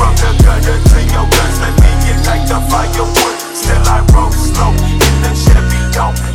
From the gutter to your guns, let me get like the firewood. Still I roll slow in the Chevy, yo.